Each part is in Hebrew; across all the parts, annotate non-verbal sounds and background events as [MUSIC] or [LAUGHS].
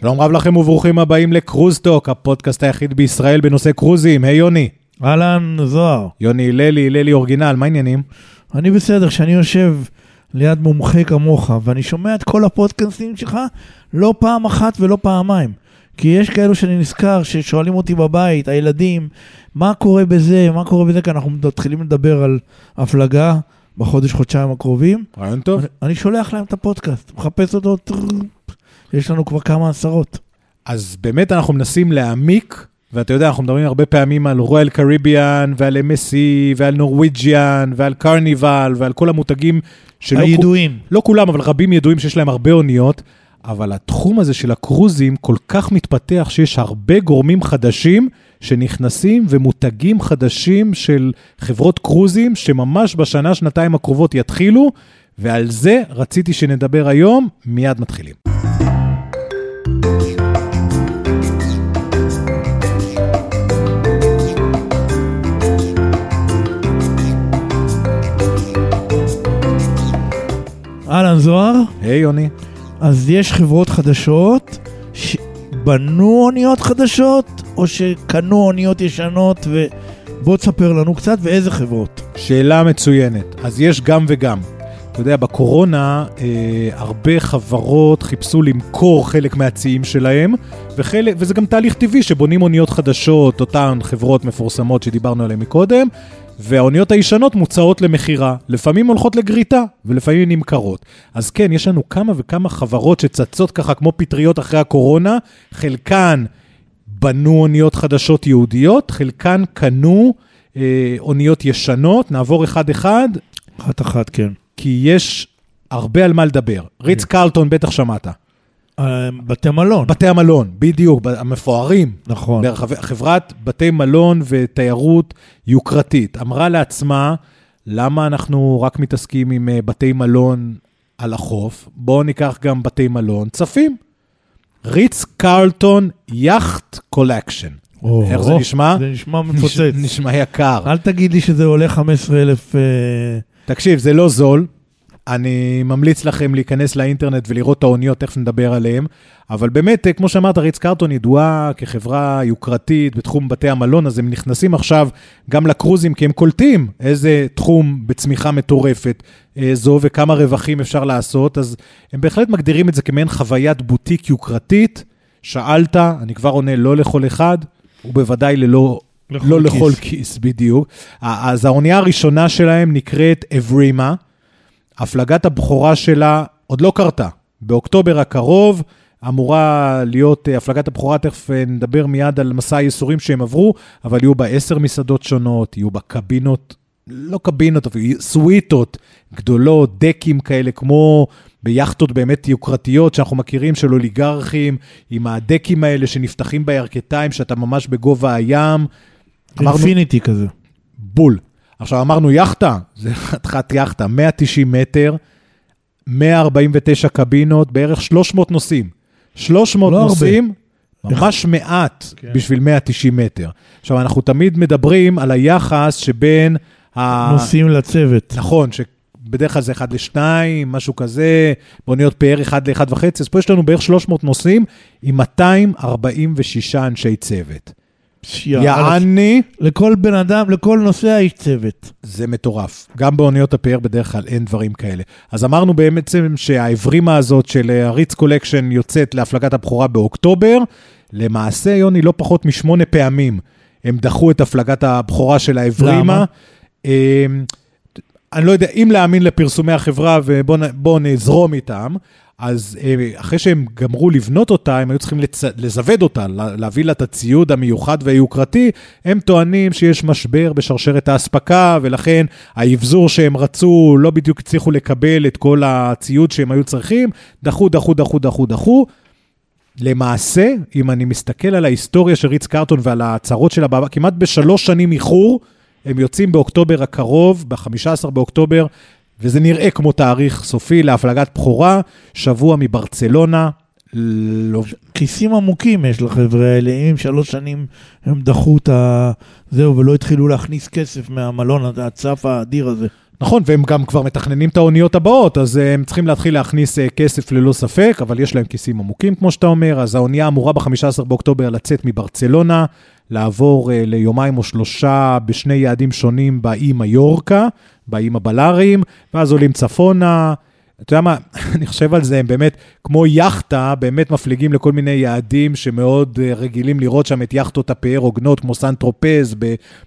שלום רב לכם וברוכים הבאים לקרוזטוק, הפודקאסט היחיד בישראל בנושא קרוזים. היי יוני. אהלן, זוהר. יוני הללי, הללי אורגינל, מה העניינים? אני בסדר, כשאני יושב ליד מומחה כמוך, ואני שומע את כל הפודקאסטים שלך, לא פעם אחת ולא פעמיים. כי יש כאלו שאני נזכר, ששואלים אותי בבית, הילדים, מה קורה בזה, מה קורה בזה, כי אנחנו מתחילים לדבר על הפלגה בחודש, חודשיים הקרובים. רעיון טוב. אני, אני שולח להם את הפודקאסט, מחפש אותו, טררר, יש לנו כבר כמה עשרות. אז באמת אנחנו מנסים להעמיק, ואתה יודע, אנחנו מדברים הרבה פעמים על רויאל קריביאן, ועל MSC, ועל נורוויג'יאן, ועל קרניבל, ועל כל המותגים שלא... הידועים. לא כולם, אבל רבים ידועים שיש להם הרבה אוניות, אבל התחום הזה של הקרוזים כל כך מתפתח שיש הרבה גורמים חדשים שנכנסים ומותגים חדשים של חברות קרוזים שממש בשנה, שנתיים הקרובות יתחילו, ועל זה רציתי שנדבר היום, מיד מתחילים. אהלן, זוהר. היי יוני. אז יש חברות חדשות שבנו אוניות חדשות, או שקנו אוניות ישנות, ובוא תספר לנו קצת, ואיזה חברות. שאלה מצוינת. אז יש גם וגם. אתה יודע, בקורונה אה, הרבה חברות חיפשו למכור חלק מהציים שלהם, וחלק, וזה גם תהליך טבעי שבונים אוניות חדשות, אותן חברות מפורסמות שדיברנו עליהן מקודם, והאוניות הישנות מוצעות למכירה. לפעמים הולכות לגריטה, ולפעמים נמכרות. אז כן, יש לנו כמה וכמה חברות שצצות ככה כמו פטריות אחרי הקורונה, חלקן בנו אוניות חדשות יהודיות, חלקן קנו אה, אוניות ישנות, נעבור אחד-אחד, אחת-אחת, כן. כי יש הרבה על מה לדבר. ריץ קרלטון, בטח שמעת. אה, בתי מלון. בתי המלון, בדיוק, המפוארים. נכון. ברחבי, חברת בתי מלון ותיירות יוקרתית אמרה לעצמה, למה אנחנו רק מתעסקים עם אה, בתי מלון על החוף? בואו ניקח גם בתי מלון צפים. Ritz Carlton Yacht Collection. או, איך זה נשמע? זה נשמע מפוצץ. נשמע יקר. אל תגיד לי שזה עולה 15,000... אה, תקשיב, זה לא זול. אני ממליץ לכם להיכנס לאינטרנט ולראות את האוניות, תכף נדבר עליהן. אבל באמת, אה, כמו שאמרת, ריץ קרלטון ידועה כחברה יוקרתית בתחום בתי המלון, אז הם נכנסים עכשיו גם לקרוזים, כי הם קולטים איזה תחום בצמיחה מטורפת אה, זו וכמה רווחים אפשר לעשות, אז הם בהחלט מגדירים את זה כמעין חוויית בוטיק יוקרתית. שאלת, אני כבר עונה לא לכל אחד, ובוודאי ללא לכל לא כיס. לכל כיס, בדיוק. אז האונייה הראשונה שלהם נקראת אברימה. הפלגת הבכורה שלה עוד לא קרתה. באוקטובר הקרוב אמורה להיות אה, הפלגת הבכורה, תכף אה, נדבר מיד על מסע הייסורים שהם עברו, אבל יהיו בה עשר מסעדות שונות, יהיו בה קבינות, לא קבינות, אבל סוויטות גדולות, דקים כאלה, כמו ביאכטות באמת יוקרתיות שאנחנו מכירים, של אוליגרכים, עם הדקים האלה שנפתחים בירכתיים, שאתה ממש בגובה הים. אמרנו- אינפיניטי כזה. בול. עכשיו אמרנו יאכטה, זה [LAUGHS] חתיכת יאכטה, 190 מטר, 149 קבינות, בערך 300 נוסעים. 300 לא הרבה. נוסעים, ממש מעט כן. בשביל 190 מטר. עכשיו, אנחנו תמיד מדברים על היחס שבין ה... נוסעים לצוות. נכון, שבדרך כלל זה 1 ל-2, משהו כזה, באוניות פאר 1 ל-1.5, אז פה יש לנו בערך 300 נוסעים עם 246 אנשי צוות. יעני, לכל בן אדם, לכל נוסע יש צוות. זה מטורף. גם באוניות הפאר בדרך כלל אין דברים כאלה. אז אמרנו בעצם שהמרימה הזאת של ה Ritz Collection יוצאת להפלגת הבכורה באוקטובר. למעשה, יוני, לא פחות משמונה פעמים הם דחו את הפלגת הבכורה של האברימה. למה? אני לא יודע אם להאמין לפרסומי החברה ובואו נזרום איתם. אז אה, אחרי שהם גמרו לבנות אותה, הם היו צריכים לצ... לזווד אותה, לה- להביא לה את הציוד המיוחד והיוקרתי. הם טוענים שיש משבר בשרשרת האספקה, ולכן האבזור שהם רצו, לא בדיוק הצליחו לקבל את כל הציוד שהם היו צריכים. דחו, דחו, דחו, דחו, דחו. למעשה, אם אני מסתכל על ההיסטוריה של ריץ קרטון ועל ההצהרות שלה, בעבר, כמעט בשלוש שנים איחור, הם יוצאים באוקטובר הקרוב, ב-15 באוקטובר, וזה נראה כמו תאריך סופי להפלגת בכורה, שבוע מברצלונה. לא, כיסים עמוקים יש לחבר'ה האלה, אם שלוש שנים הם דחו את ה... זהו, ולא התחילו להכניס כסף מהמלון, הצף האדיר הזה. נכון, והם גם כבר מתכננים את האוניות הבאות, אז אה, הם צריכים להתחיל להכניס אה, כסף ללא ספק, אבל יש להם כיסים עמוקים, כמו שאתה אומר, אז האונייה אמורה ב-15 באוקטובר לצאת מברצלונה, לעבור אה, ליומיים או שלושה בשני יעדים שונים באי מיורקה, באיים הבלאריים, ואז עולים צפונה. אתה יודע מה, [LAUGHS] אני חושב על זה, הם באמת, כמו יאכטה, באמת מפליגים לכל מיני יעדים שמאוד אה, רגילים לראות שם את יאכטות הפאר הוגנות, כמו סן טרופז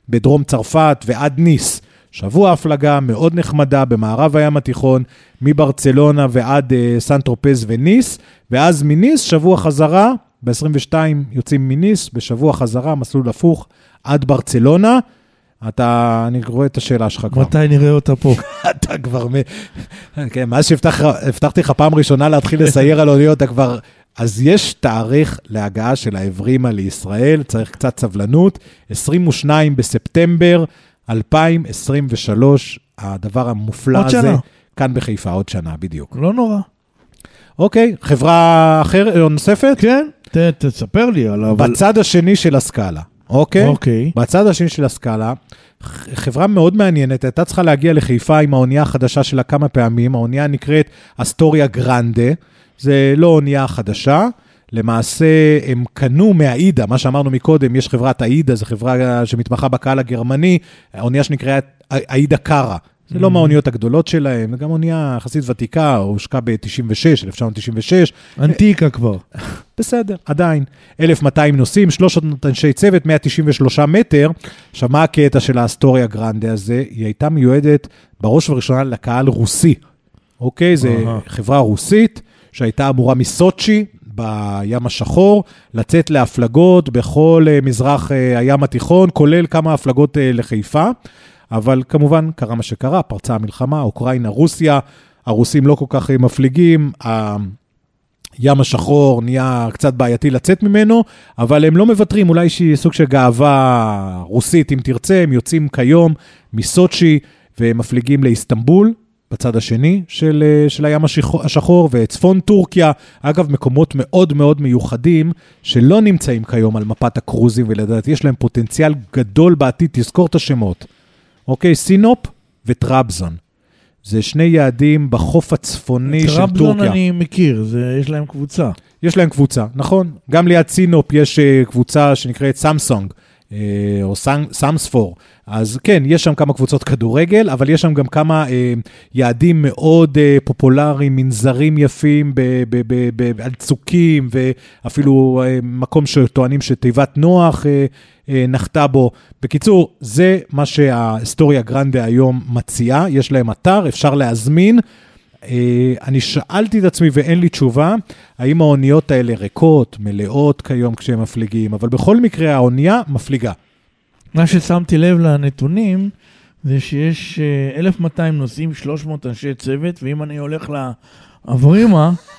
בדרום צרפת ועד ניס. שבוע הפלגה מאוד נחמדה במערב הים התיכון, מברצלונה ועד uh, סן טרופז וניס, ואז מניס, שבוע חזרה, ב-22 יוצאים מניס, בשבוע חזרה, מסלול הפוך, עד ברצלונה. אתה, אני רואה את השאלה שלך כבר. מתי נראה אותה פה? [LAUGHS] אתה כבר, מ- כן, מאז שהבטחתי לך פעם ראשונה להתחיל לסייר על אוניות, אתה כבר... אז יש תאריך להגעה של האברימה לישראל, צריך קצת סבלנות, 22 בספטמבר 2023, הדבר המופלא עוד הזה. שנה. כאן בחיפה, עוד שנה, בדיוק. לא נורא. אוקיי, חברה אחרת, נוספת? כן, ת- תספר לי על... אבל- בצד השני של הסקאלה, אוקיי? אוקיי. בצד השני של הסקאלה, חברה מאוד מעניינת, הייתה צריכה להגיע לחיפה עם האונייה החדשה שלה כמה פעמים, האונייה נקראת אסטוריה גרנדה, זה לא אונייה חדשה, למעשה הם קנו מהאידה, מה שאמרנו מקודם, יש חברת האידה, זו חברה שמתמחה בקהל הגרמני, האונייה שנקראת האידה קארה. זה לא מהאוניות הגדולות שלהם, זה גם אונייה יחסית ותיקה, הושקע ב-96, 1996, אנטיקה כבר. [LAUGHS] בסדר, עדיין. 1,200 נוסעים, 300 אנשי צוות, 193 מטר. עכשיו, מה הקטע של האסטוריה גרנדה הזה? היא הייתה מיועדת בראש ובראשונה לקהל רוסי. אוקיי? זו. חברה רוסית שהייתה אמורה מסוצ'י, בים השחור, לצאת להפלגות בכל אה, מזרח אה, הים התיכון, כולל כמה הפלגות אה, לחיפה. אבל כמובן, קרה מה שקרה, פרצה המלחמה, אוקראינה, רוסיה, הרוסים לא כל כך אה, מפליגים, ה- ים השחור נהיה קצת בעייתי לצאת ממנו, אבל הם לא מוותרים, אולי איזושהי סוג של גאווה רוסית, אם תרצה, הם יוצאים כיום מסוצ'י ומפליגים לאיסטנבול, בצד השני של, אה, של הים השחור, וצפון טורקיה, אגב, מקומות מאוד מאוד מיוחדים, שלא נמצאים כיום על מפת הקרוזים, ולדעתי יש להם פוטנציאל גדול בעתיד, תזכור את השמות. אוקיי, סינופ וטראבזון. זה שני יעדים בחוף הצפוני של טורקיה. טרבזון אני מכיר, זה- יש להם קבוצה. יש להם קבוצה, נכון. גם ליד סינופ יש אה, קבוצה שנקראת סמסון, או סאם- סאמספור. אז כן, יש שם כמה קבוצות כדורגל, אבל יש שם גם כמה אה, יעדים מאוד אה, פופולריים, מנזרים יפים ב- ב- ב- ב- על צוקים, ואפילו אה, מקום שטוענים שתיבת נוח אה, אה, נחתה בו. בקיצור, זה מה שההיסטוריה גרנדה היום מציעה, יש להם אתר, אפשר להזמין. אה, אני שאלתי את עצמי ואין לי תשובה, האם האוניות האלה ריקות, מלאות כיום כשהם מפליגים, אבל בכל מקרה האונייה מפליגה. מה ששמתי לב לנתונים, זה שיש אה, 1,200 נוסעים, 300 אנשי צוות, ואם אני הולך לאברימה,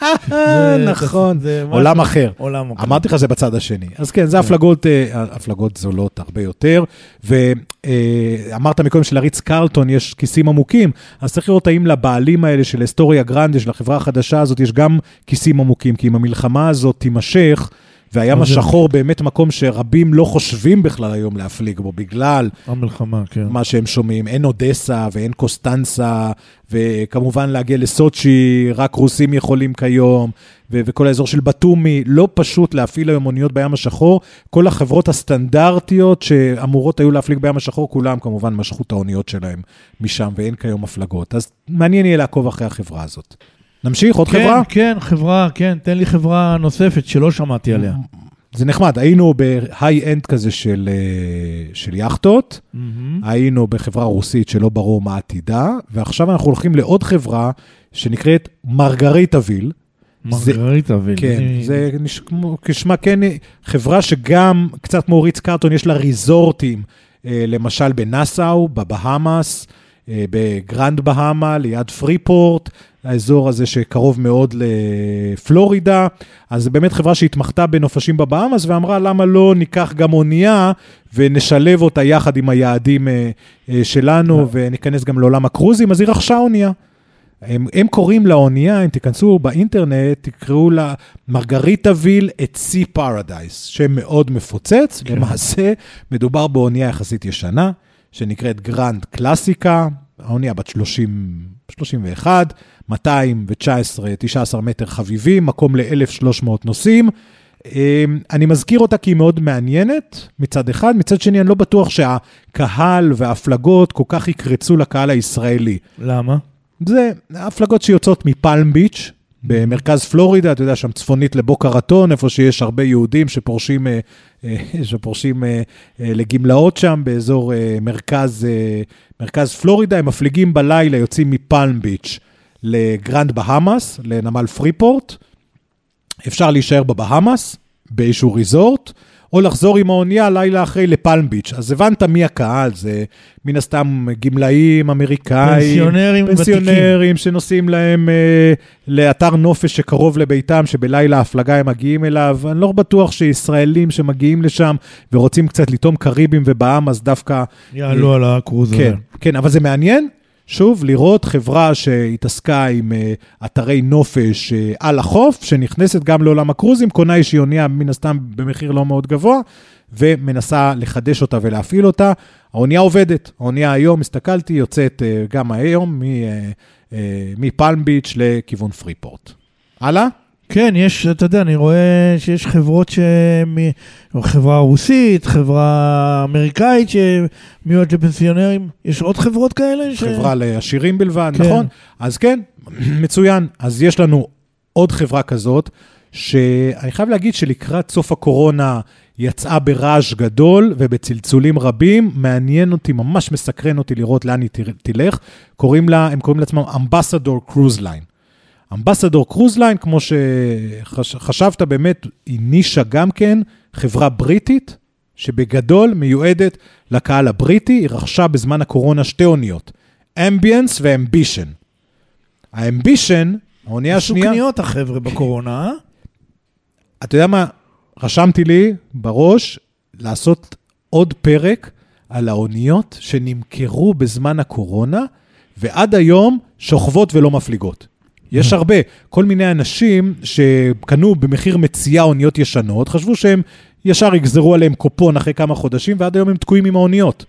[LAUGHS] זה- נכון, זה עולם אחר. עולם אחר. אמרתי לך, זה בצד השני. אז כן, זה הפלגות, אה, הפלגות זולות הרבה יותר. ואמרת מקודם שלריץ קרלטון יש כיסים עמוקים, אז צריך לראות האם לבעלים האלה של אסטוריה גרנדה, של החברה החדשה הזאת, יש גם כיסים עמוקים, כי אם המלחמה הזאת תימשך, והים השחור באמת מקום שרבים לא חושבים בכלל היום להפליג בו, בגלל המלחמה, כן. מה שהם שומעים. אין אודסה ואין קוסטנסה, וכמובן להגיע לסוצ'י, רק רוסים יכולים כיום, ו- וכל האזור של בתומי. לא פשוט להפעיל היום אוניות בים השחור. כל החברות הסטנדרטיות שאמורות היו להפליג בים השחור, כולם כמובן משכו את האוניות שלהם משם, ואין כיום הפלגות. אז מעניין יהיה לעקוב אחרי החברה הזאת. נמשיך, עוד כן, חברה? כן, חברה, כן, תן לי חברה נוספת שלא שמעתי עליה. זה נחמד, היינו ב high-end כזה של, אה, של יאכטות. מהמם. היינו בחברה רוסית שלא ברור מה עתידה, ועכשיו אנחנו הולכים לעוד חברה שנקראת Margaritaville. זה- Margaritaville. כן, אני- זה נש- כשמה כן, חברה שגם קצת כמו ריץ קרלטון, יש לה resortים, אה, למשל בנאסאו, בבהאמאס, בגרנד בהאמה, ליד פריפורט, האזור הזה שקרוב מאוד לפלורידה. אז זו באמת חברה שהתמחתה בנופשים בבהאמאס ואמרה, למה לא ניקח גם אונייה ונשלב אותה יחד עם היעדים אה, אה, שלנו וניכנס גם לעולם הקרוזים, אז היא רכשה אונייה. הם, הם קוראים לאונייה, אם תיכנסו באינטרנט, תקראו לה Margaritaville at Sea Paradise, שם מאוד מפוצץ. כן. למעשה, מדובר באונייה יחסית ישנה, שנקראת Grand Classica, האונייה בת 30, 31, 219, 19 מטר חביבים, מקום ל-1,300 נוסעים. אמ, אני מזכיר אותה כי היא מאוד מעניינת מצד אחד, מצד שני אני לא בטוח שהקהל וההפלגות כל כך יקרצו לקהל הישראלי. למה? זה הפלגות שיוצאות מפלם ביץ', במרכז פלורידה, אתה יודע, שם צפונית לבוקה רטון, איפה שיש הרבה יהודים שפורשים, אה, אה, [LAUGHS] שפורשים אה, לגמלאות שם, באזור מרכז, מרכז פלורידה, הם מפליגים בלילה, יוצאים מפלם ביץ' לגרנד בהאמאס, לנמל פריפורט. אפשר להישאר בבהאמאס, באיזשהו ריזורט, או לחזור עם האונייה לילה אחרי לפלם ביץ'. אז הבנת מי הקהל, זה מן הסתם גמלאים אמריקאים, פנסיונרים פנסיונרים שנוסעים להם אה, לאתר נופש שקרוב לביתם, שבלילה ההפלגה הם מגיעים אליו. אני לא בטוח שישראלים שמגיעים לשם ורוצים קצת לטעום קריבים ובעם, אז דווקא... יעלו אה, על הקרוז הזה. כן, כן, אבל זה מעניין. שוב, לראות חברה שהתעסקה עם uh, אתרי נופש uh, על החוף, שנכנסת גם לעולם הקרוזים, קונה איזושהי אונייה מן הסתם במחיר לא מאוד גבוה, ומנסה לחדש אותה ולהפעיל אותה. האונייה עובדת. האונייה היום, הסתכלתי, יוצאת uh, גם היום מפלם ביץ' לכיוון פריפורט. הלאה? כן, יש, אתה יודע, אני רואה שיש חברות שהן, חברה רוסית, חברה אמריקאית שמיועדת לפנסיונרים, יש עוד חברות כאלה? ש... חברה לעשירים בלבד, כן. נכון? אז כן, [CLEARS THROAT] מצוין. אז יש לנו עוד חברה כזאת, שאני חייב להגיד שלקראת סוף הקורונה יצאה ברעש גדול ובצלצולים רבים, מעניין אותי, ממש מסקרן אותי לראות לאן היא תלך. קוראים לה, הם קוראים לעצמם Ambassador Cruise Line. Ambassador Cruise Line, כמו שחשבת, באמת, היא נישה גם כן, חברה בריטית, שבגדול מיועדת לקהל הבריטי, היא רכשה בזמן הקורונה שתי אוניות, Ambience ו Ambition. ה Ambition, האונייה השנייה... עשו קניות החבר'ה בקורונה, אה? אתה יודע מה? רשמתי לי בראש לעשות עוד פרק על האוניות שנמכרו בזמן הקורונה, ועד היום שוכבות ולא מפליגות. יש הרבה. כל מיני אנשים שקנו במחיר מציאה אוניות ישנות, חשבו שהם ישר יגזרו עליהם קופון אחרי כמה חודשים, ועד היום הם תקועים עם האוניות.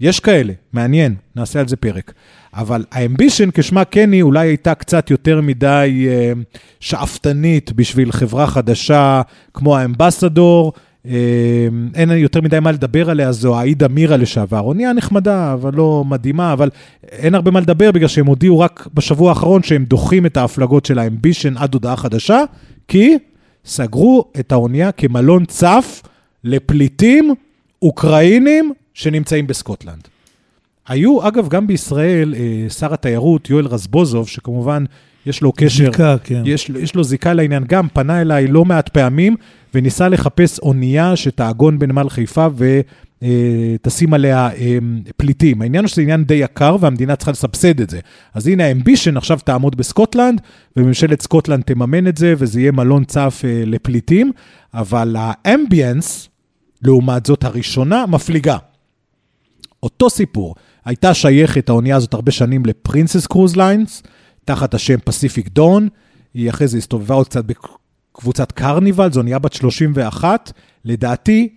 יש כאלה, מעניין, נעשה על זה פרק. אבל האמבישן, כשמה כן היא, אולי הייתה קצת יותר מדי אה, שאפתנית בשביל חברה חדשה כמו האמבסדור, אה, אין יותר מדי מה לדבר עליה, זו עאידה מירה לשעבר. אונייה נחמדה, אבל לא מדהימה, אבל אין הרבה מה לדבר בגלל שהם הודיעו רק בשבוע האחרון שהם דוחים את ההפלגות של האמבישן עד הודעה חדשה, כי סגרו את האונייה כמלון צף לפליטים אוקראינים שנמצאים בסקוטלנד. היו, אגב, גם בישראל, אה, שר התיירות יואל רזבוזוב, שכמובן יש לו קשר, זיקה, כן. יש, יש לו זיקה לעניין, גם פנה אליי לא מעט פעמים, וניסה לחפש אונייה שתעגון בנמל חיפה ותשים עליה אה, פליטים. העניין הוא שזה עניין די יקר והמדינה צריכה לסבסד את זה. אז הנה ה Ambition עכשיו תעמוד בסקוטלנד, וממשלת סקוטלנד תממן את זה, וזה יהיה מלון צף אה, לפליטים, אבל ה Ambience, לעומת זאת הראשונה, מפליגה. אותו סיפור, הייתה שייכת האונייה הזאת הרבה שנים ל Princess Cruise Lines, תחת השם Pacific Dawn, היא אחרי זה הסתובבה עוד קצת קבוצת Carnival, זו אונייה בת 31, לדעתי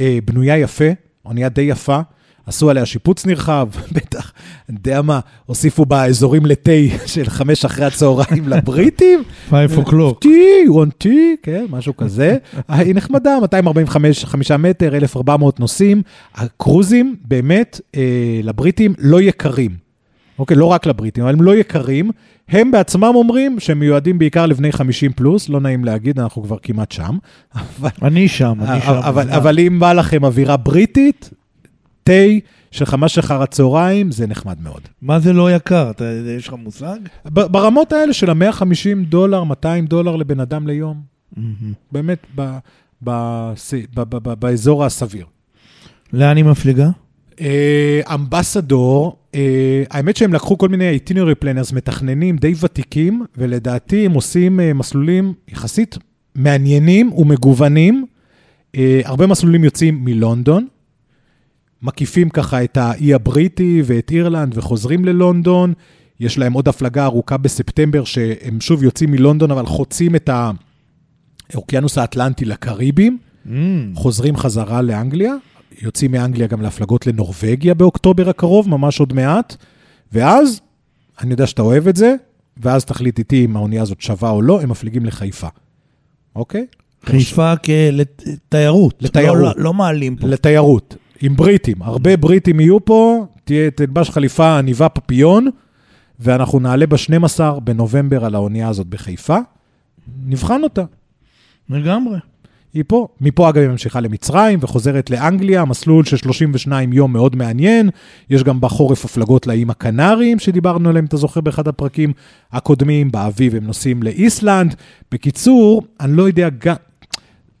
אה, בנויה יפה, אונייה די יפה, עשו עליה שיפוץ נרחב, [LAUGHS] בטח, אני יודע מה, הוסיפו בה אזורים לתה של חמש אחרי הצהריים [LAUGHS] לבריטים. Five o'clock. Tea, one tea, כן, משהו כזה. אה, היא נחמדה, 245 מטר, 1,400 נוסעים. הקרוזים באמת אה, לבריטים לא יקרים. אוקיי, לא רק לבריטים, אבל הם לא יקרים. הם בעצמם אומרים שהם מיועדים בעיקר לבני 50 פלוס, לא נעים להגיד, אנחנו כבר כמעט שם. [LAUGHS] אבל, אני שם, אני שם. אבל, אבל אם בא לכם אווירה בריטית, תה של חמש אחר הצהריים, זה נחמד מאוד. מה זה לא יקר? אתה, יש לך מושג? ברמות האלה של ה-150 דולר, 200 דולר לבן אדם ליום. באמת, ב, ב, ב, ב, ב, באזור הסביר. לאן היא מפליגה? אמבסדור, uh, uh, האמת שהם לקחו כל מיני איטינרי פלנרס, מתכננים די ותיקים, ולדעתי הם עושים uh, מסלולים יחסית מעניינים ומגוונים. Uh, הרבה מסלולים יוצאים מלונדון, מקיפים ככה את האי הבריטי ואת אירלנד וחוזרים ללונדון. יש להם עוד הפלגה ארוכה בספטמבר, שהם שוב יוצאים מלונדון, אבל חוצים את האוקיינוס האטלנטי לקריבים, mm. חוזרים חזרה לאנגליה. יוצאים מאנגליה גם להפלגות לנורבגיה באוקטובר הקרוב, ממש עוד מעט, ואז, אני יודע שאתה אוהב את זה, ואז תחליט איתי אם האונייה הזאת שווה או לא, הם מפליגים לחיפה, אוקיי? חיפה כתיירות. לתיירות. לא, לא מעלים פה. לתיירות, עם בריטים. הרבה בריטים יהיו פה, תהיה, תלבש חליפה עניבה פפיון, ואנחנו נעלה ב-12 בנובמבר על האונייה הזאת בחיפה, נבחן אותה. לגמרי. היא פה. מפה, אגב, היא ממשיכה למצרים וחוזרת לאנגליה, מסלול של 32 יום מאוד מעניין. יש גם בחורף הפלגות לאיים הקנריים, שדיברנו עליהם, אתה זוכר, באחד הפרקים הקודמים, באביב הם נוסעים לאיסלנד. בקיצור, אני לא יודע גם...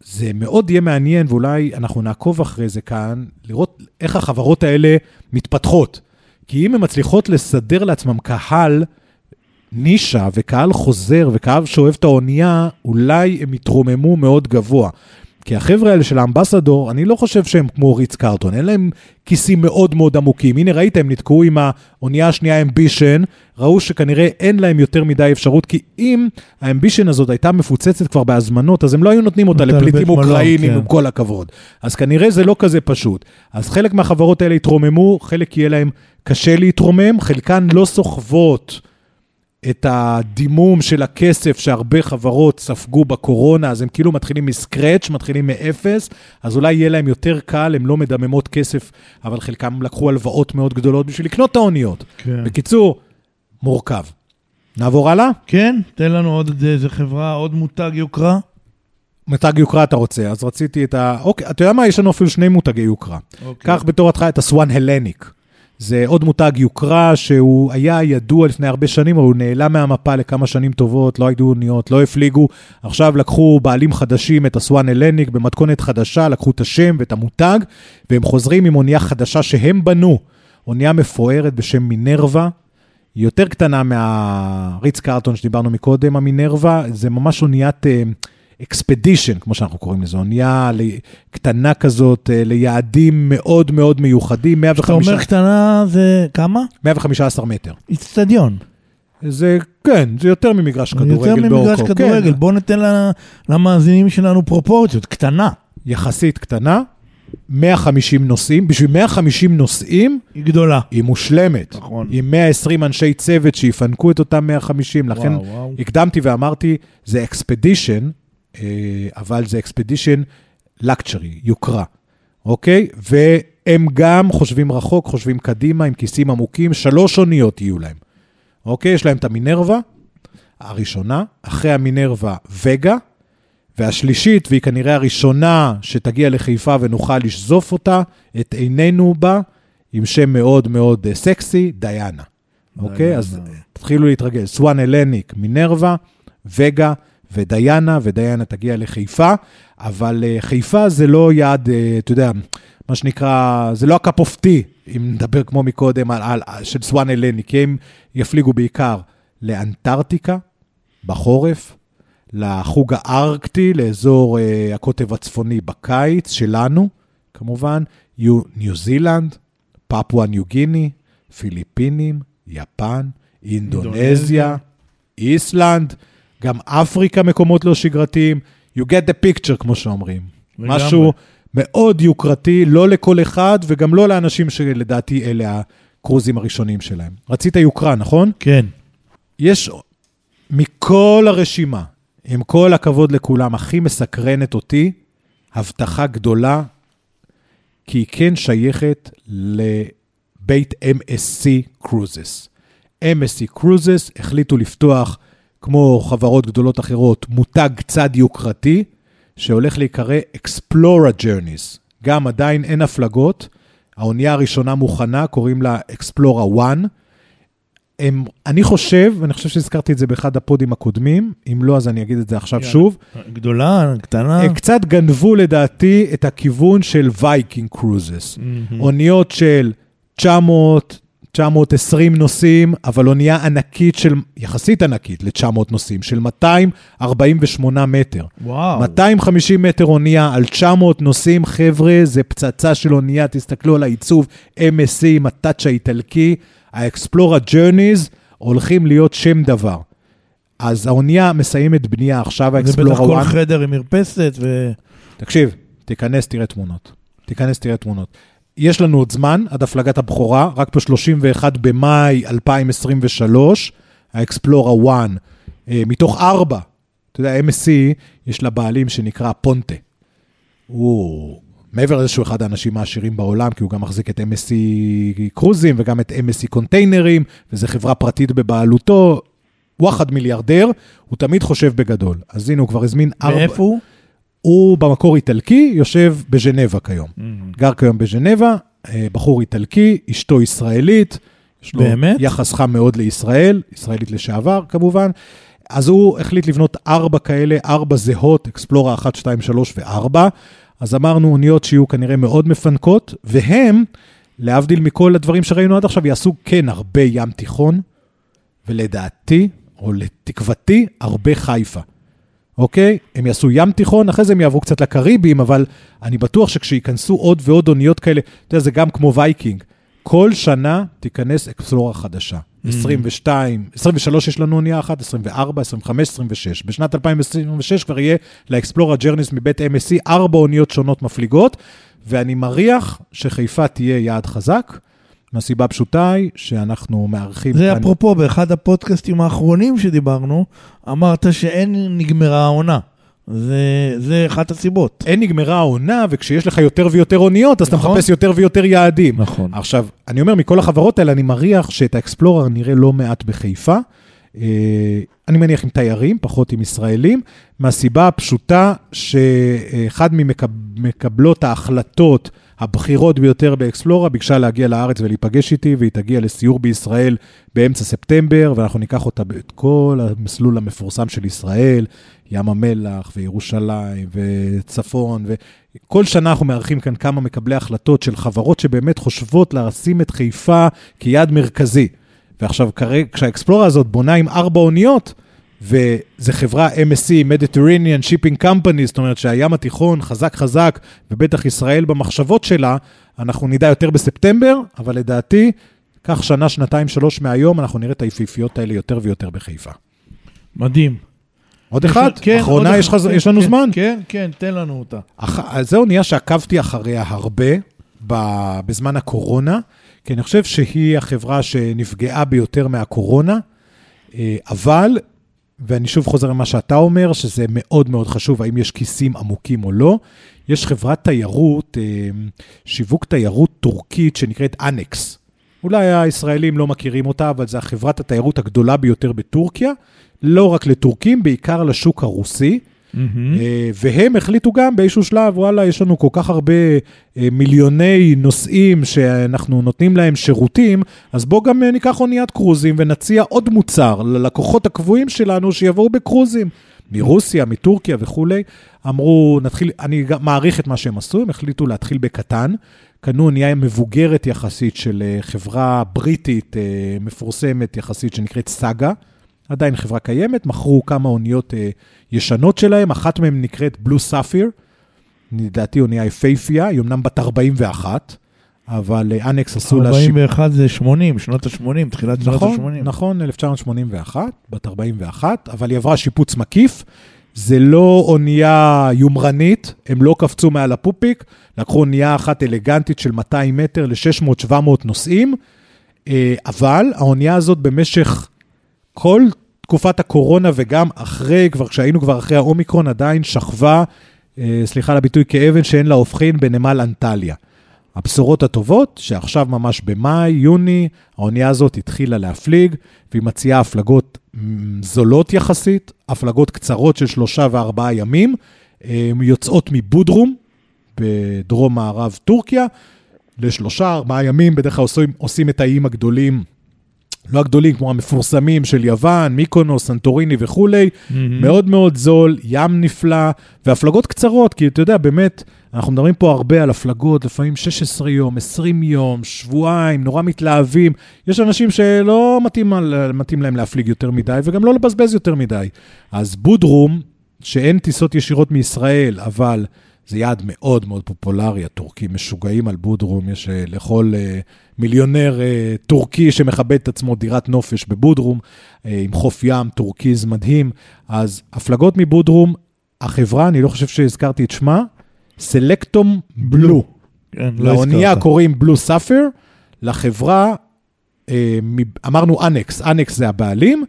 זה מאוד יהיה מעניין, ואולי אנחנו נעקוב אחרי זה כאן, לראות איך החברות האלה מתפתחות. כי אם הן מצליחות לסדר לעצמם קהל נישה וקהל חוזר וקהל שאוהב את האונייה, אולי הם יתרוממו מאוד גבוה. כי החבר'ה האלה של האמבסדור, אני לא חושב שהם כמו ריץ קרטון, אין להם כיסים מאוד מאוד עמוקים. הנה ראית, הם נתקעו עם האונייה השנייה אמבישן, ראו שכנראה אין להם יותר מדי אפשרות, כי אם האמבישן הזאת הייתה מפוצצת כבר בהזמנות, אז הם לא היו נותנים אותה לפליטים אוקראינים, כן. עם כל הכבוד. אז כנראה זה לא כזה פשוט. אז חלק מהחברות האלה יתרוממו, חלק יהיה להם קשה להתרומם, חלקן לא סוחבות. את הדימום של הכסף שהרבה חברות ספגו בקורונה, אז הם כאילו מתחילים מסקרץ', מתחילים מאפס, אז אולי יהיה להם יותר קל, הם לא מדממות כסף, אבל חלקם לקחו הלוואות מאוד גדולות בשביל לקנות את האוניות. כן. בקיצור, מורכב. נעבור הלאה? כן, תן לנו עוד איזה חברה, עוד מותג יוקרה. מותג יוקרה אתה רוצה, אז רציתי את ה... אוקיי, אתה יודע מה? יש לנו אפילו שני מותגי יוקרה. אוקיי. קח בתור התחלה את הסואן הלניק. זה עוד מותג יוקרה שהוא היה ידוע לפני הרבה שנים, אבל הוא נעלם מהמפה לכמה שנים טובות, לא היו אוניות, לא הפליגו. עכשיו לקחו בעלים חדשים את הסואן הלניק במתכונת חדשה, לקחו את השם ואת המותג, והם חוזרים עם אונייה חדשה שהם בנו. אונייה מפוארת בשם מינרווה. היא יותר קטנה מהריץ קרטון שדיברנו מקודם, המינרווה, זה ממש אוניית אקספדישן, כמו שאנחנו קוראים לזה, אונייה קטנה כזאת, אה, ליעדים מאוד מאוד מיוחדים, כשאתה 105, אומר קטנה זה כמה? 115 מטר. איצטדיון. זה, כן, זה יותר ממגרש כדורגל יותר ממגרש באורכו. כדורגל. כן, בוא ניתן למאזינים שלנו פרופורציות. קטנה. יחסית קטנה, 150 נוסעים, בשביל 150 נוסעים, היא גדולה. היא מושלמת. נכון. עם 120 אנשי צוות שיפנקו את אותם 150, לכן וואו, וואו. הקדמתי ואמרתי, זה אקספדישן, אבל זה אקספדישן לקצ'רי, יוקרה, אוקיי? והם גם חושבים רחוק, חושבים קדימה, עם כיסים עמוקים, שלוש אוניות יהיו להם, אוקיי? יש להם את המינרווה הראשונה, אחרי המינרווה וגה, והשלישית, והיא כנראה הראשונה שתגיע לחיפה ונוכל לשזוף אותה, את עינינו בה, עם שם מאוד מאוד אה, סקסי, דיאנה. אוקיי? אז. תתחילו להתרגל. Swan Hellenic Minerva, Vega ו Diana, ו Diana תגיע לחיפה, אבל אה, חיפה זה לא יעד, אה, אתה יודע, מה שנקרא, זה לא ה cup of tea, אם נדבר כמו מקודם, על, על, של Swan Hellenic, כי הם יפליגו בעיקר לאנטארקטיקה בחורף, לחוג הארקטי, לאזור אה, הקוטב הצפוני בקיץ שלנו, כמובן, יהיו ניו זילנד, פפואה ניו גיני, פיליפינים, יפן, אינדונזיה, אינדונזיה. איסלנד, גם אפריקה מקומות לא שגרתיים. You get the picture, כמו שאומרים. לגמרי. משהו מאוד יוקרתי, לא לכל אחד, וגם לא לאנשים שלדעתי אלה הקרוזים הראשונים שלהם. רצית יוקרה, נכון? כן. יש מכל הרשימה, עם כל הכבוד לכולם, הכי מסקרנת אותי, הבטחה גדולה, כי היא כן שייכת לבית MSC Cruises. MSC Cruises החליטו לפתוח, כמו חברות גדולות אחרות, מותג צד יוקרתי, שהולך להיקרא Explora Journeys. גם עדיין אין הפלגות, האונייה הראשונה מוכנה, קוראים לה Explora One. הם, אני חושב, ואני חושב שהזכרתי את זה באחד הפודים הקודמים, אם לא, אז אני אגיד את זה עכשיו יאללה. שוב, גדולה, קטנה. הם קצת גנבו לדעתי את הכיוון של Viking Cruises. מהמם. אוניות של 900, 920 נוסעים, אבל אונייה ענקית של, יחסית ענקית ל-900 נוסעים, של 248 מטר. וואו. 250 מטר אונייה על 900 נוסעים, חבר'ה, זה פצצה של אונייה, תסתכלו על העיצוב MSC עם ה touch האיטלקי, ה Explora Journeys הולכים להיות שם דבר. אז האונייה מסיימת בנייה עכשיו, זה בטח האקספלורה כל 1. חדר עם מרפסת ו... תקשיב, תיכנס, תראה תמונות. תיכנס, תראה תמונות. יש לנו עוד זמן עד הפלגת הבכורה, רק ב-31 במאי 2023, האקספלורה 1, אה, מתוך ארבע, אתה יודע, MSC, יש לה בעלים שנקרא פונטה. הוא, מעבר לזה שהוא אחד האנשים העשירים בעולם, כי הוא גם מחזיק את MSC קרוזים וגם את MSC קונטיינרים, וזו חברה פרטית בבעלותו, וואחד מיליארדר, הוא תמיד חושב בגדול. אז הנה, הוא כבר הזמין ארבע... מאיפה הוא? הוא במקור איטלקי, יושב בז'נבה כיום. גר כיום בז'נבה, אה, בחור איטלקי, אשתו ישראלית. יש לו באמת? יחס חם מאוד לישראל, ישראלית לשעבר כמובן. אז הוא החליט לבנות ארבע כאלה, ארבע זהות, אקספלורה 1, 2, 3 ו-4. אז אמרנו אוניות שיהיו כנראה מאוד מפנקות, והם, להבדיל מכל הדברים שראינו עד עכשיו, יעשו כן הרבה ים תיכון, ולדעתי, או לתקוותי, הרבה חיפה. אוקיי? הם יעשו ים תיכון, אחרי זה הם יעברו קצת לקריבים, אבל אני בטוח שכשייכנסו עוד ועוד אוניות כאלה, אתה יודע, זה גם כמו Viking. כל שנה תיכנס Explora חדשה. 22, 23 יש לנו אונייה אחת, 24, 25, 26. בשנת 2026 כבר יהיה ל Explora Journeys מבית MSC ארבע אוניות שונות מפליגות, ואני מריח שחיפה תהיה יעד חזק. מהסיבה הפשוטה היא שאנחנו מארחים... זה כאן- אפרופו, באחד הפודקאסטים האחרונים שדיברנו, אמרת שאין נגמרה העונה. זה, זה אחת הסיבות. אין נגמרה העונה, וכשיש לך יותר ויותר אוניות, אז אתה נכון. מחפש יותר ויותר יעדים. נכון. עכשיו, אני אומר, מכל החברות האלה, אני מריח שאת ה Explora נראה לא מעט בחיפה. אה, אני מניח עם תיירים, פחות עם ישראלים, מהסיבה הפשוטה שאחד ממקבלות ההחלטות הבכירות ביותר באקספלורה ביקשה להגיע לארץ ולהיפגש איתי, והיא תגיע לסיור בישראל באמצע ספטמבר, ואנחנו ניקח אותה את כל המסלול המפורסם של ישראל, ים המלח וירושלים וצפון, וכל שנה אנחנו מארחים כאן כמה מקבלי החלטות של חברות שבאמת חושבות לשים את חיפה כיעד מרכזי. ועכשיו, כשהאקספלורה הזאת בונה עם ארבע אוניות, וזו חברה MSC, Mediterranean Shipping Company, זאת אומרת שהים התיכון חזק חזק, ובטח ישראל במחשבות שלה, אנחנו נדע יותר בספטמבר, אבל לדעתי, קח שנה, שנתיים, שלוש מהיום, אנחנו נראה את היפיפיות האלה יותר ויותר בחיפה. מדהים. עוד אחד? כן, אחרונה, עוד יש, אחד. חז... כן, יש לנו כן, זמן? כן, כן, תן לנו אותה. אח... זו אונייה שעקבתי אחריה הרבה ב... בזמן הקורונה, כי אני חושב שהיא החברה שנפגעה ביותר מהקורונה, אה, אבל, ואני שוב חוזר למה שאתה אומר, שזה מאוד מאוד חשוב, האם יש כיסים עמוקים או לא, יש חברת תיירות, אה, שיווק תיירות טורקית שנקראת אנקס. אולי הישראלים לא מכירים אותה, אבל זו החברת התיירות הגדולה ביותר בטורקיה, לא רק לטורקים, בעיקר לשוק הרוסי. אה, והם החליטו גם באיזשהו שלב, וואלה, יש לנו כל כך הרבה אה, מיליוני נוסעים שאנחנו נותנים להם שירותים, אז בואו גם אה, ניקח אוניית קרוזים ונציע עוד מוצר ללקוחות הקבועים שלנו שיבואו בקרוזים. מרוסיה, מטורקיה וכולי, אמרו, נתחיל, אני גם מעריך את מה שהם עשו, הם החליטו להתחיל בקטן, קנו אונייה מבוגרת יחסית של חברה בריטית מפורסמת יחסית שנקראת סאגה, עדיין חברה קיימת, מכרו כמה אוניות אה, ישנות שלהם, אחת מהן נקראת בלו סאפיר, לדעתי אונייה יפייפייה, היא אמנם בת 41, אבל אה, Anex עשו לה שיפ... 41 זה 80, שנות ה-80, תחילת שנות נכון, ה-80. נכון, 1981, בת 41, אבל היא עברה שיפוץ מקיף. זה לא אונייה יומרנית, הם לא קפצו מעל הפופיק, לקחו אונייה אחת אלגנטית של 200 מטר ל-600-700 נוסעים, אה, אבל האונייה הזאת במשך כל תקופת הקורונה וגם אחרי, כבר כשהיינו כבר אחרי האומיקרון, עדיין שכבה, אה, סליחה על הביטוי, כאבן שאין לה הופכין בנמל אנטליה. הבשורות הטובות, שעכשיו ממש במאי, יוני, האונייה הזאת התחילה להפליג, והיא מציעה הפלגות זולות יחסית, הפלגות קצרות של שלושה וארבעה ימים, אה, יוצאות מבודרום, בדרום מערב טורקיה, לשלושה, ארבעה ימים, בדרך כלל עושים, עושים את האיים הגדולים, לא הגדולים, כמו המפורסמים של יוון, מיקונוס, סנטוריני וכולי, מאוד מאוד זול, ים נפלא, והפלגות קצרות, כי אתה יודע, באמת, אנחנו מדברים פה הרבה על הפלגות, לפעמים 16 יום, 20 יום, שבועיים, נורא מתלהבים. יש אנשים שלא מתאים, על- מתאים להם להפליג יותר מדי, וגם לא לבזבז יותר מדי. אז בודרום, שאין טיסות ישירות מישראל, אבל זה יעד מאוד מאוד פופולרי, הטורקים משוגעים על בודרום, יש אה, לכל אה, מיליונר אה, טורקי שמכבד את עצמו דירת נופש בבודרום, עם חוף ים טורקיז מדהים. אז הפלגות מבודרום, החברה, אני לא חושב שהזכרתי את שמה, Selectum Blu. כן, לא לאונייה. קוראים Blue Sapphire, לחברה, אמרנו Anex, Anex זה הבעלים,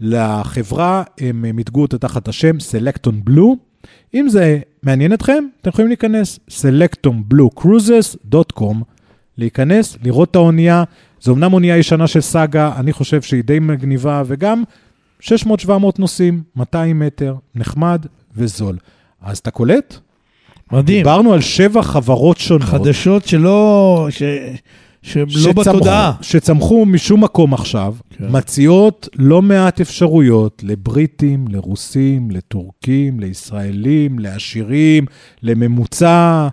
לחברה הם מיתגו אותה תחת השם Selectum Blu. אם זה מעניין אתכם, אתם יכולים להיכנס, selectumblucruises.com, להיכנס, לראות את האונייה. זו אמנם אונייה ישנה של סאגה, אני חושב שהיא די מגניבה, וגם 600-700 נוסעים, 200 מטר, נחמד וזול. אז אתה קולט? מדהים. דיברנו על שבע חברות שונות. חדשות שלא, ש... שהן לא שצמחו- בתודעה. שצמחו משום מקום עכשיו, כן. מציעות לא מעט אפשרויות לבריטים, לרוסים, לטורקים, לישראלים, לעשירים, לממוצע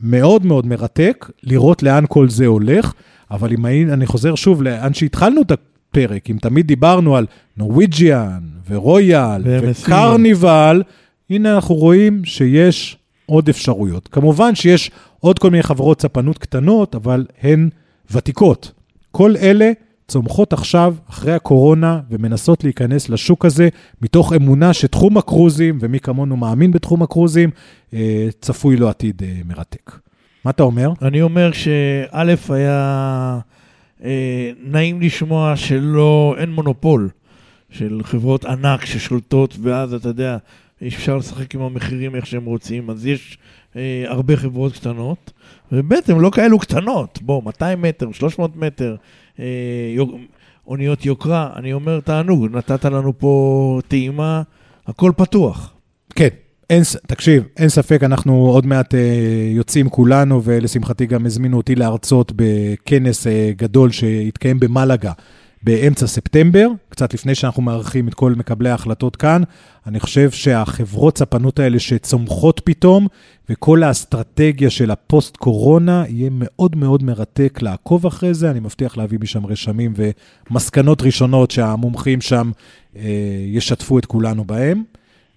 מאוד מאוד מרתק, לראות לאן כל זה הולך, אבל אם אני, חוזר שוב לאן שהתחלנו את הפרק, אם תמיד דיברנו על נורוויג'יאן ורויאל. וקרניבל, הנה אנחנו רואים שיש עוד אפשרויות. כמובן שיש עוד כל מיני חברות ספנות קטנות, אבל הן ותיקות. כל אלה צומחות עכשיו, אחרי הקורונה, ומנסות להיכנס לשוק הזה, מתוך אמונה שתחום הקרוזים, ומי כמונו מאמין בתחום הקרוזים, אה, צפוי לו עתיד אה, מרתק. מה אתה אומר? אני אומר שא' היה אה, נעים לשמוע שלא, אין מונופול של חברות ענק ששולטות, ואז אתה יודע, אפשר לשחק עם המחירים איך שהם רוצים, אז יש אה, הרבה חברות קטנות, וב' הן לא כאלו קטנות, בוא, 200 מטר, 300 מטר, אה, יוק, אוניות יוקרה, אני אומר תענוג, נתת לנו פה טעימה, הכל פתוח. כן, אין, תקשיב, אין ספק, אנחנו עוד מעט אה, יוצאים כולנו, ולשמחתי גם הזמינו אותי להרצות בכנס אה, גדול שהתקיים במלגה באמצע ספטמבר, קצת לפני שאנחנו מארחים את כל מקבלי ההחלטות כאן. אני חושב שהחברות ספנות האלה שצומחות פתאום, וכל האסטרטגיה של הפוסט-קורונה, יהיה מאוד מאוד מרתק לעקוב אחרי זה. אני מבטיח להביא משם רשמים ומסקנות ראשונות שהמומחים שם אה, ישתפו את כולנו בהם.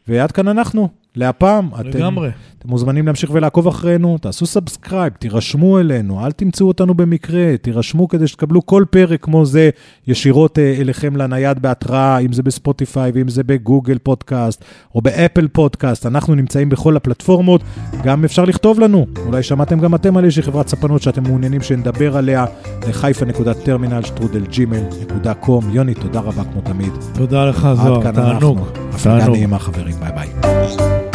ועד כאן אנחנו, להפעם. אתם, לגמרי. אתם מוזמנים להמשיך ולעקוב אחרינו, תעשו subscribe, תירשמו אלינו, אל תמצאו אותנו במקרה, תירשמו כדי שתקבלו כל פרק כמו זה ישירות אה, אליכם לנייד בהתראה, אם זה ב Spotify ואם זה ב Google Podcast או ב Apple Podcast, אנחנו נמצאים בכל הפלטפורמות, גם אפשר לכתוב לנו, אולי שמעתם גם אתם על איזושהי חברת ספנות שאתם מעוניינים שנדבר עליה, לחיפה.טרמינל שטרודל.gmail.com, יוני, תודה רבה כמו תמיד. תודה לך, זוהר, תענוג. הפלגה. נעימה חברים, ביי ביי.